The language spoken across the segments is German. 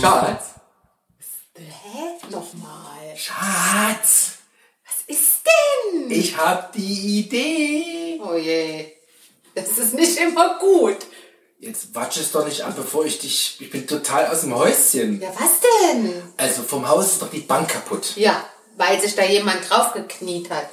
Schatz. Hä? Nochmal. Schatz. Was ist denn? Ich hab die Idee. Oh je. Das ist nicht immer gut. Jetzt watsch es doch nicht ab, bevor ich dich. Ich bin total aus dem Häuschen. Ja, was denn? Also vom Haus ist doch die Bank kaputt. Ja, weil sich da jemand draufgekniet hat.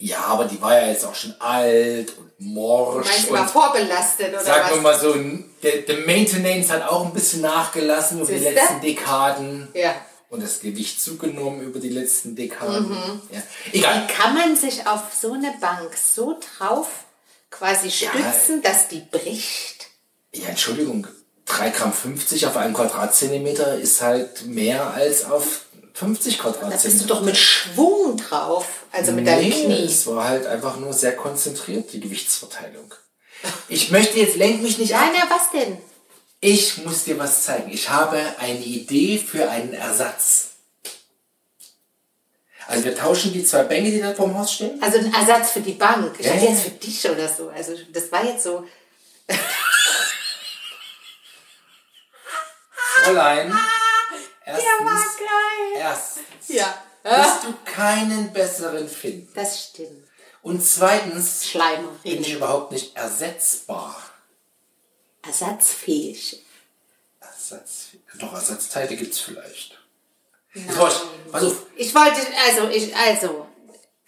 Ja, aber die war ja jetzt auch schon alt und morsch. Meinst du und mal vorbelastet oder Sagen was? wir mal so, der, der Maintenance hat auch ein bisschen nachgelassen über die Siehste? letzten Dekaden. Ja. Und das Gewicht zugenommen über die letzten Dekaden. Ja. Egal. Wie kann man sich auf so eine Bank so drauf quasi Ja. stützen, dass die bricht? Ja, Entschuldigung. 3 Gramm 50 auf einem Quadratzentimeter ist halt mehr als auf 50 Da bist du doch mit Schwung drauf, also mit deinem nee, Knie. es war halt einfach nur sehr konzentriert, die Gewichtsverteilung. Ich möchte jetzt, lenk mich nicht Ja, ab. na, was denn? Ich muss dir was zeigen. Ich habe eine Idee für einen Ersatz. Also wir tauschen die zwei Bänke, die da vorm Haus stehen. Also ein Ersatz für die Bank. Ich Ja, dachte ja. jetzt für dich oder so. Also das war jetzt so. Fräulein, erstens, geil. erstens Ja. wirst du keinen besseren finden. Das stimmt. Und zweitens Schleimer. bin ich überhaupt nicht ersetzbar. Ersatzfähig. Ersatz, doch, Ersatzteile vielleicht. Wollte ich- Pass auf, Ich wollte, also, ich, also,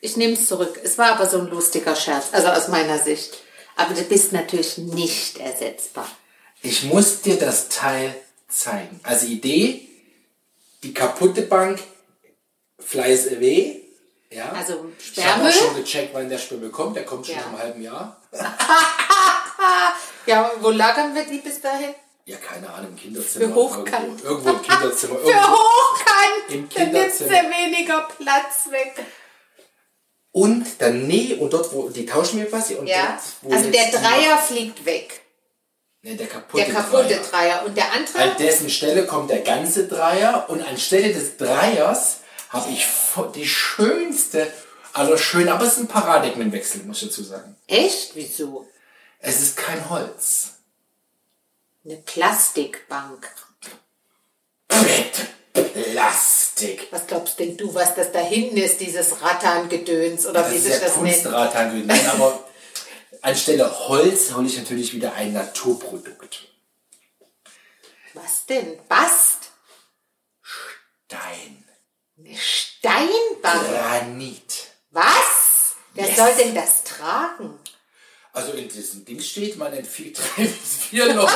ich nehme es zurück. Es war aber so ein lustiger Scherz, also aus meiner Sicht. Aber du bist natürlich nicht ersetzbar. ich muss dir das Teil zeigen. Also Idee, die kaputte Bank, Fleiß away. Ja. Also ich habe auch Sperrmüll? schon gecheckt, wann der Sperrmüll kommt. Der kommt schon Ja. im halben Jahr. Ja, wo lagern wir die bis dahin? Ja, keine Ahnung, im Kinderzimmer. Für Hochkant. Irgendwo, irgendwo im Kinderzimmer. Für Irgendwo. hochkant! Im Dann nimmst du Kinderzimmer. weniger Platz weg. Und dann, nee, und dort, wo, die tauschen wir quasi. Und Ja. dort, Also der Dreier fliegt weg. Nee, der kaputte, Der kaputte Dreier. Dreier. Und der andere? An dessen Stelle kommt der ganze Dreier und anstelle des Dreiers habe ich die schönste, also schön, aber es ist ein Paradigmenwechsel, muss ich dazu sagen. Echt? Wieso? Es ist kein Holz. Eine Plastikbank. Bitte, Plastik. Was glaubst denn du, was das da hinten ist, dieses Rattan-Gedöns oder Das wie ist sich das nennt? Kunstrathangel. Nein, aber anstelle Holz hole ich natürlich wieder ein Naturprodukt. Was denn? Bast? Dein Eine Steinbank? Granit. Was? Wer Yes. soll denn das tragen? Also in diesem Ding steht, man empfiehlt drei bis vier Leute,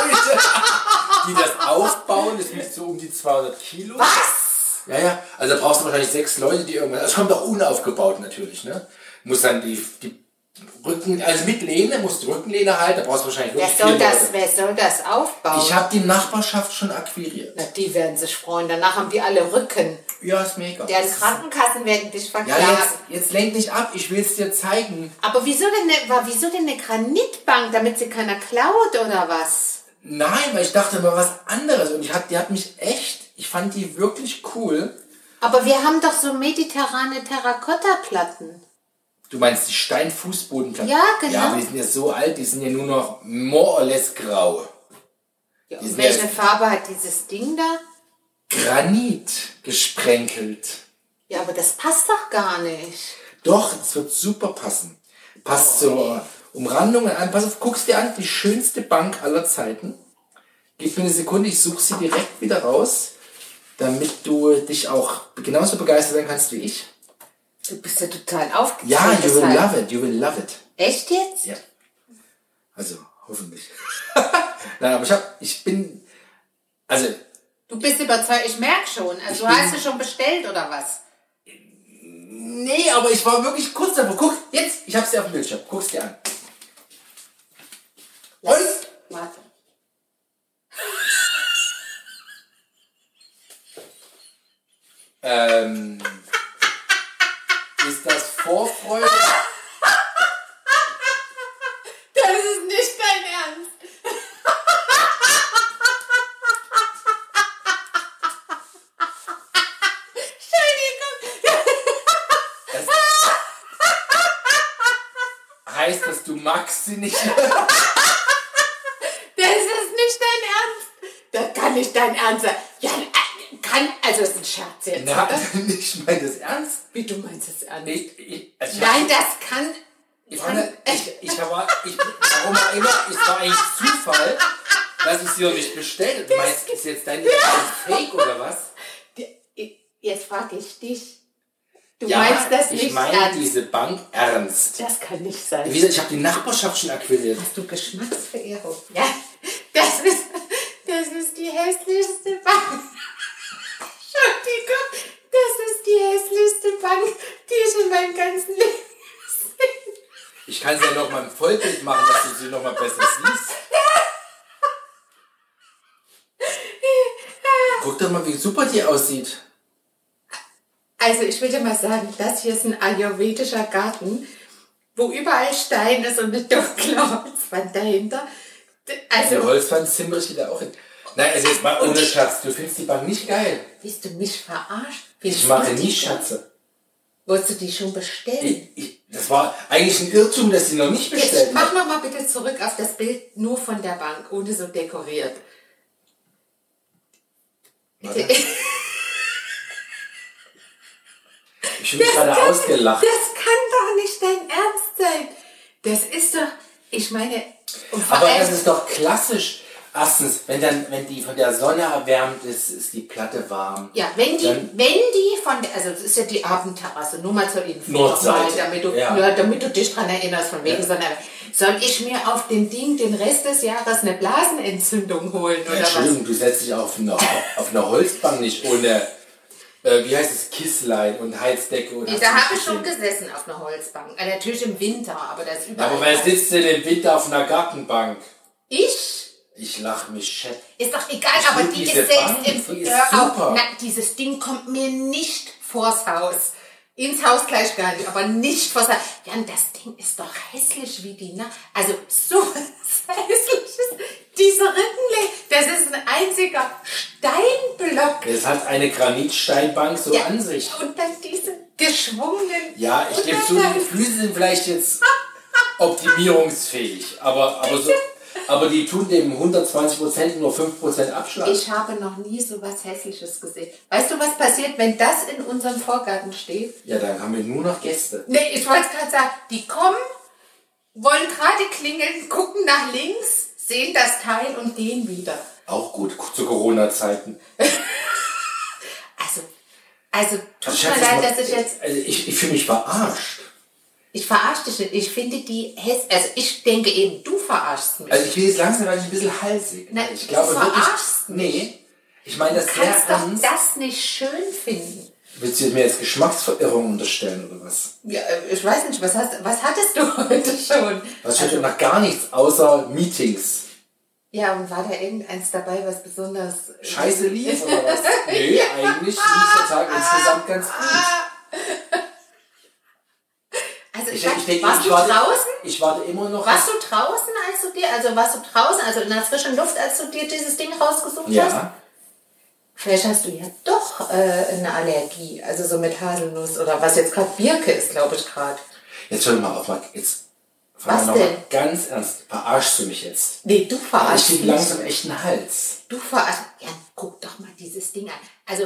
die das aufbauen. Das wiegt so um die 200 Kilo. Was? Ja, ja. Also da brauchst du wahrscheinlich sechs Leute, die irgendwas. Das kommt doch unaufgebaut natürlich, ne? Muss dann die, die Rücken, also mit Lehne, musst du Rückenlehne halten, da brauchst du wahrscheinlich Wer soll, das, wer soll das aufbauen? Ich habe die Nachbarschaft schon akquiriert. Na, die werden sich freuen. Danach haben die alle Rücken. Ja, ist mega. Deren Krankenkassen werden dich ja, verklagen. jetzt, jetzt lenk nicht ab, ich will es dir zeigen. Aber wieso denn, ne, war, wieso denn eine Granitbank, damit sie keiner klaut oder was? Nein, weil ich dachte mal was anderes und ich hat, die hat mich echt, ich fand die wirklich cool. Aber wir haben doch so mediterrane Terrakotta-Platten. Du meinst die Steinfußbodenplatten? Ja, genau. Ja, aber die sind ja so alt, die sind ja nur noch more or less grau. Ja, und welche ja- Farbe hat dieses Ding da? Granit gesprenkelt. Ja, aber das passt doch gar nicht. Doch, es wird super passen. Passt zur Umrandung an. Pass auf, guckst dir an, die schönste Bank aller Zeiten. Gib mir eine Sekunde, ich suche sie direkt wieder raus, damit du dich auch genauso begeistert sein kannst wie ich. Du bist ja total aufgeregt. Ja, you will deshalb. love it, you will love it. Echt jetzt? Ja. Also, hoffentlich. Nein, aber ich hab, ich bin, also, Du bist überzeugt, ich merke schon. Also du bin- hast du schon bestellt oder was? nee, aber ich war wirklich kurz davor. Guck, jetzt, ich hab's dir auf dem Bildschirm. Guck's dir an. Und? Warte. Ähm, Vorfreude? Das ist nicht dein Ernst. Das heißt, dass du magst sie nicht. Das ist nicht dein Ernst. Das kann nicht dein Ernst sein. Das ist ein Scherz jetzt. Na, oder? ich meine das ernst. Wie du meinst es ernst? Ich, ich, also ich Nein, das kann. Ich, meine, ich, ich, war, ich, warum auch immer, es war eigentlich Zufall, dass ich sie noch nicht bestellt habe. Du meinst, ist jetzt dein Fake oder was? Jetzt frage ich dich. Du ja, meinst das ich nicht meine ernst? diese Bank ernst. Das kann nicht sein. Wie gesagt, ich habe die Nachbarschaft schon akquiriert. Hast du Geschmacksverehrung? Ja, das ist, das ist die hässlichste Bank. Entschuldigung, das ist die hässlichste Bank, die ich in meinem ganzen Leben gesehen habe. Ich kann sie ja noch mal im Vollbild machen, dass du sie noch mal besser siehst. Guck doch mal, wie super die aussieht. Also ich dir mal sagen, das hier ist ein ayurvedischer Garten, wo überall Stein ist und eine dunkle Holzwand dahinter. Der Also, Holzwand zimmere ich wieder auch hin. Nein, also jetzt mal ohne Schatz. Du findest die Bank nicht geil. willst du mich verarschen? Ich mache nie Schatze. Wolltest du die schon bestellen? Ich, ich, das war eigentlich ein Irrtum, dass sie noch nicht Jetzt bestellt mach hat. noch mal bitte zurück auf das Bild nur von der Bank, ohne so dekoriert. Warte. Ich bin gerade ausgelacht. Das kann doch nicht dein Ernst sein. Das ist doch, ich meine, Aber das ist doch klassisch. Erstens, wenn dann, wenn die von der Sonne erwärmt ist, ist die Platte warm. ja, wenn die, Dann- wenn die von der, also das ist ja die Abendterrasse, nur mal zur Info, nochmal, damit du, ja. ja. damit du dich dran erinnerst, von wegen Ja. Sonne. Soll ich mir auf dem Ding den Rest des Jahres eine Blasenentzündung holen oder was? Entschuldigung, du setzt dich auf eine, auf eine Holzbank nicht ohne, äh, wie heißt es, Kisslein und Heizdecke. Und Nee, da habe ich schon gesessen auf einer Holzbank. Äh, natürlich im Winter, aber das ist überall. Aber wer sitzt denn im Winter auf einer Gartenbank? ich? Ich lach mich schepp. Ist doch egal, Ich aber die ist selbst im ist super. na, dieses Ding kommt mir nicht vors Haus. Ins Haus gleich gar nicht, aber nicht vors Haus. Jan, das Ding ist doch hässlich wie die, ne? Also so was hässliches. Diese Rückenlehne, das ist ein einziger Steinblock. Es hat eine Granitsteinbank so Ja, an sich. Und dann diese geschwungenen. Ja, ich gebe zu, die Füße sind vielleicht jetzt optimierungsfähig, aber, aber, so, aber die tun dem 120% nur 5% Abschlag. Ich habe noch nie so was Hässliches gesehen. Weißt du, was passiert, wenn das in unserem Vorgarten steht? ja, dann haben wir nur noch Gäste. Nee, ich wollte gerade sagen, die kommen, wollen gerade klingeln, gucken nach links, sehen das Teil und gehen wieder. Auch gut zu Corona-Zeiten. Also, also tut Also, mir leid, mal- dass ich jetzt, Also ich, ich fühle mich verarscht. Ich verarsche dich nicht. Ich finde die häss, also ich denke eben, du verarschst mich. Also ich will jetzt langsam ein bisschen halsig. Nein, ich du glaube wirklich. verarschst Nee. Ich meine das du kannst doch ernst. das nicht schön finden. Willst du mir jetzt Geschmacksverirrung unterstellen oder was? Ja, äh, ich weiß nicht, was, hast, was hattest du heute schon? Was also, nach gar nichts außer Meetings. Ja, und war da irgendeins dabei, was besonders... Scheiße lief oder was? Nee, eigentlich lief der Tag insgesamt ganz gut. Also ich, Ich, ich, denke, warst ich du warte, draußen? Ich warte immer noch. Warst du draußen, als du dir, also warst du draußen, also in der frischen Luft, als du dir dieses Ding rausgesucht hast? ja. Vielleicht hast du ja doch äh, eine Allergie, also so mit Haselnuss oder was jetzt gerade Birke ist, glaube ich gerade. Jetzt hör mal auf. Jetzt Was noch mal denn? ganz ernst. Verarschst du mich jetzt? Nee, du Ich verarschst mich. langsam echt einen Hals. Du verarschst. Ja, guck doch mal dieses Ding an. Also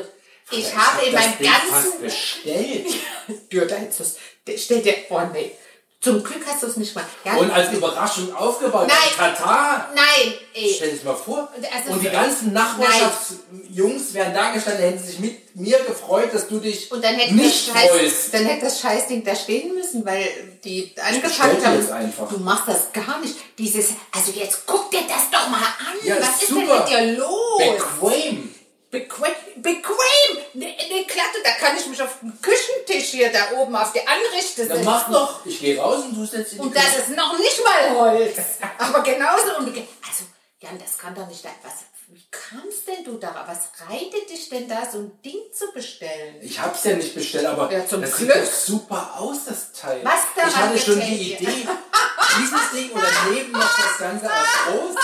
ich, Ich habe hab in meinem Ding fast ganzen... bestellt. Hättest du's- Stell dir... Oh nee. Zum Glück hast du es nicht mal. Ja, Und als Überraschung aufgebaut. Nein. Tata! Nein, ey. Stell das mal vor. Also- und die ganzen Nachbarschaftsjungs wären da gestanden, hätten sich mit mir gefreut, dass du dich Und dann hätte, nicht das freust. dann hätte das Scheißding da stehen müssen, weil die die haben. Du machst das gar nicht. Dieses, also jetzt guck dir das doch mal an. Ja, Was ist super. denn mit dir los? Bequem. Bequem. Bequem. Ne, ne Klatte, da kann ich mich auf den Küchentisch hier da oben auf die Anrichte Dann setzen. mach doch. Ich gehe raus und du setzt die Und das ist noch nicht mal Holz. Aber genauso unbequem. Also, Jan, das kann doch nicht sein. Was, wie kamst denn du darauf? Was reitet dich denn da, so ein Ding zu bestellen? Ich hab's ja nicht bestellt, aber Ja, das Glück. sieht doch super aus, das Teil. Was daran ich hatte schon die? Idee, dieses Ding oder neben noch das Ganze als groß.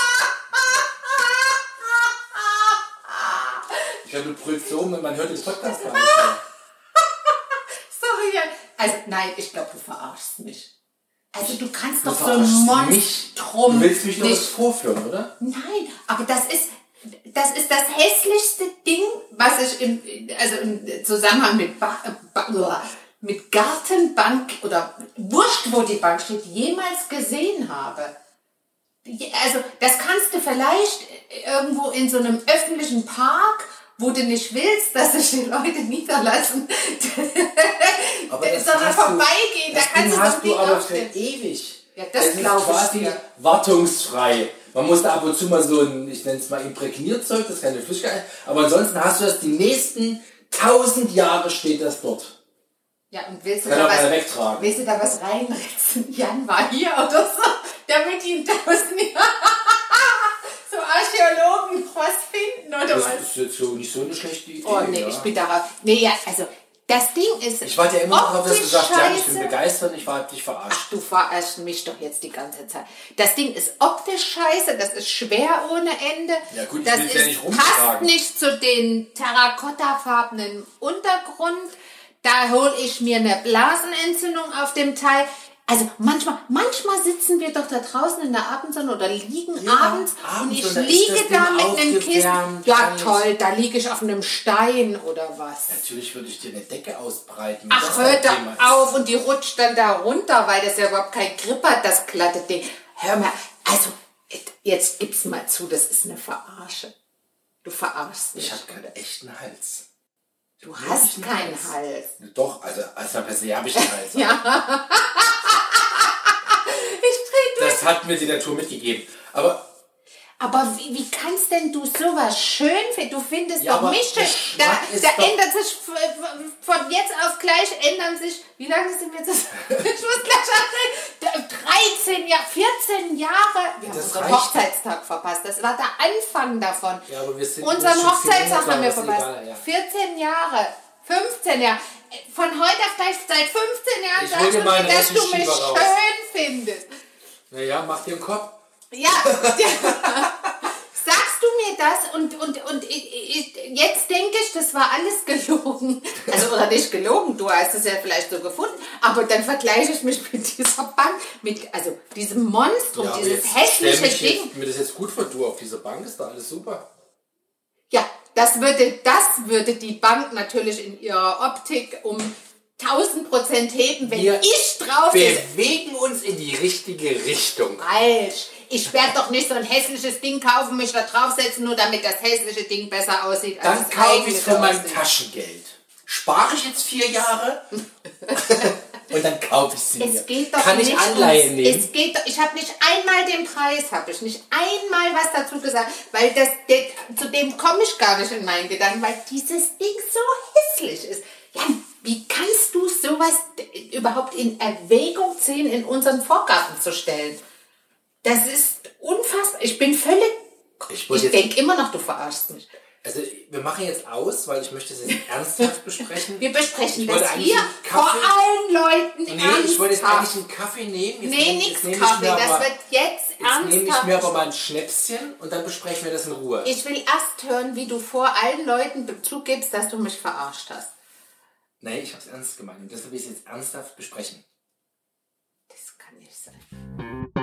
Ich glaube, du brüllst so, und man hört den Podcast gar nicht mehr. Sorry. Also, nein, ich glaube, du verarschst mich. Also, du kannst Du doch so ein verarschst mich. Monstrum Du willst mich nicht. vorführen, oder? Nein, aber das ist, das ist das hässlichste Ding, was ich im, also im Zusammenhang mit, ba ba mit Gartenbank oder Wurscht, wo die Bank steht, jemals gesehen habe. Also, das kannst du vielleicht irgendwo in so einem öffentlichen Park, wo du nicht willst, dass sich die Leute niederlassen, Aber das sondern hast du- vorbeigehen. Da Das kannst du hast du aber für ewig. Ja, das ist glaub ich quasi dir. wartungsfrei. Man muss da ab und zu mal so ein, ich nenne es mal Imprägnierzeug, das ist keine Flüssigkeit, aber ansonsten hast du das die nächsten tausend Jahre steht das dort. Ja, und willst du, Kann da auch was, wegtragen. willst du da was reinritzen? Jan war hier oder so, damit ihn tausend so Archäologen noch was finden oder Das was? ist jetzt so nicht so eine schlechte Idee. Oh nee, ja. ich bin darauf. Nee, ja, also das Ding ist. Ich warte ja immer noch dass du sagst, ja, ich bin begeistert und ich war dich verarscht. Ach, du verarschst mich doch jetzt die ganze Zeit. Das Ding ist optisch scheiße, das ist schwer ohne Ende. Ja gut, ich das will's ja ist, nicht passt nicht zu den terrakottafarbenen Untergrund. Da hole ich mir eine Blasenentzündung auf dem Teil. Also manchmal, manchmal sitzen wir doch da draußen in der Abendsonne oder liegen Ja, abends, und ich liege da mit einem Kissen. Ja alles. toll, da liege ich auf einem Stein oder was. Natürlich würde ich dir eine Decke ausbreiten. Ach, hör doch auf und die rutscht dann da runter, weil das ja überhaupt kein Grip hat, das glatte Ding. Hör mal, also jetzt gib's mal zu, das ist eine Verarsche. Du verarschst mich. Ich habe keinen echten Hals. Du hast einen keinen Hals. Hals. Doch, also als per se habe ich einen Hals. Ja. ich durch. Das hat mir die Natur mitgegeben. Aber Aber wie, wie kannst denn du sowas schön finden? Du findest Ja, doch mich schön. Da, da ändert sich von jetzt auf gleich ändern sich. Wie lange sind wir jetzt? ich muss gleich anfangen. 13 Jahre, 14 Jahre. Wir haben unseren. Hochzeitstag verpasst. Das war der Anfang davon. Ja, aber wir sind Unseren Hochzeitstag haben wir verpasst. egal, ja. 14 Jahre. 15 Jahre. Von heute auf gleich seit 15 Jahren sagst du mir, dass du mich raus. schön findest. naja, mach dir einen Kopf. Ja, sagst du mir das und, und, und ich, ich, jetzt denke ich, das war alles gelogen. Also, oder nicht gelogen, du hast es ja vielleicht so gefunden, aber dann vergleiche ich mich mit dieser Bank, mit also diesem Monstrum, aber dieses hässliche mich Ding. Jetzt, mir das jetzt gut vor, du auf dieser Bank ist da alles super. Ja, das würde, das würde die Bank natürlich in ihrer Optik um 1000 Prozent heben, wenn Wir ich drauf. Bewegen uns in die richtige Richtung. Falsch. Ich werde doch nicht so ein hässliches Ding kaufen, mich da draufsetzen, nur damit das hässliche Ding besser aussieht. als Dann das kaufe ich von meinem aussieht. Taschengeld. Spare ich jetzt vier Jahre und dann kaufe ich sie mir. Es geht doch Kann nicht ich Anleihe nehmen? Es geht doch, ich habe nicht einmal den Preis, habe ich nicht einmal was dazu gesagt, weil das, der, zu dem komme ich gar nicht in meinen Gedanken, weil dieses Ding so hässlich ist. Jan, wie kannst du sowas überhaupt in Erwägung ziehen, in unseren Vorgarten zu stellen? Das ist unfassbar. Ich bin völlig. Ich Ich, denke immer noch, du verarschst mich. Also wir machen jetzt aus, weil ich möchte es jetzt ernsthaft besprechen. Wir besprechen das hier vor allen Leuten Nee, ich wollte jetzt ernsthaft. eigentlich einen Kaffee nehmen. Jetzt Nee, nix Kaffee, das aber- wird jetzt Jetzt nehme ich ernsthaft. mir aber mal ein Schnäpschen und dann besprechen wir das in Ruhe. Ich will erst hören, wie du vor allen Leuten Bezug gibst, dass du mich verarscht hast. Nein, ich habe es ernst gemeint und deshalb will ich es jetzt ernsthaft besprechen. Das kann nicht sein.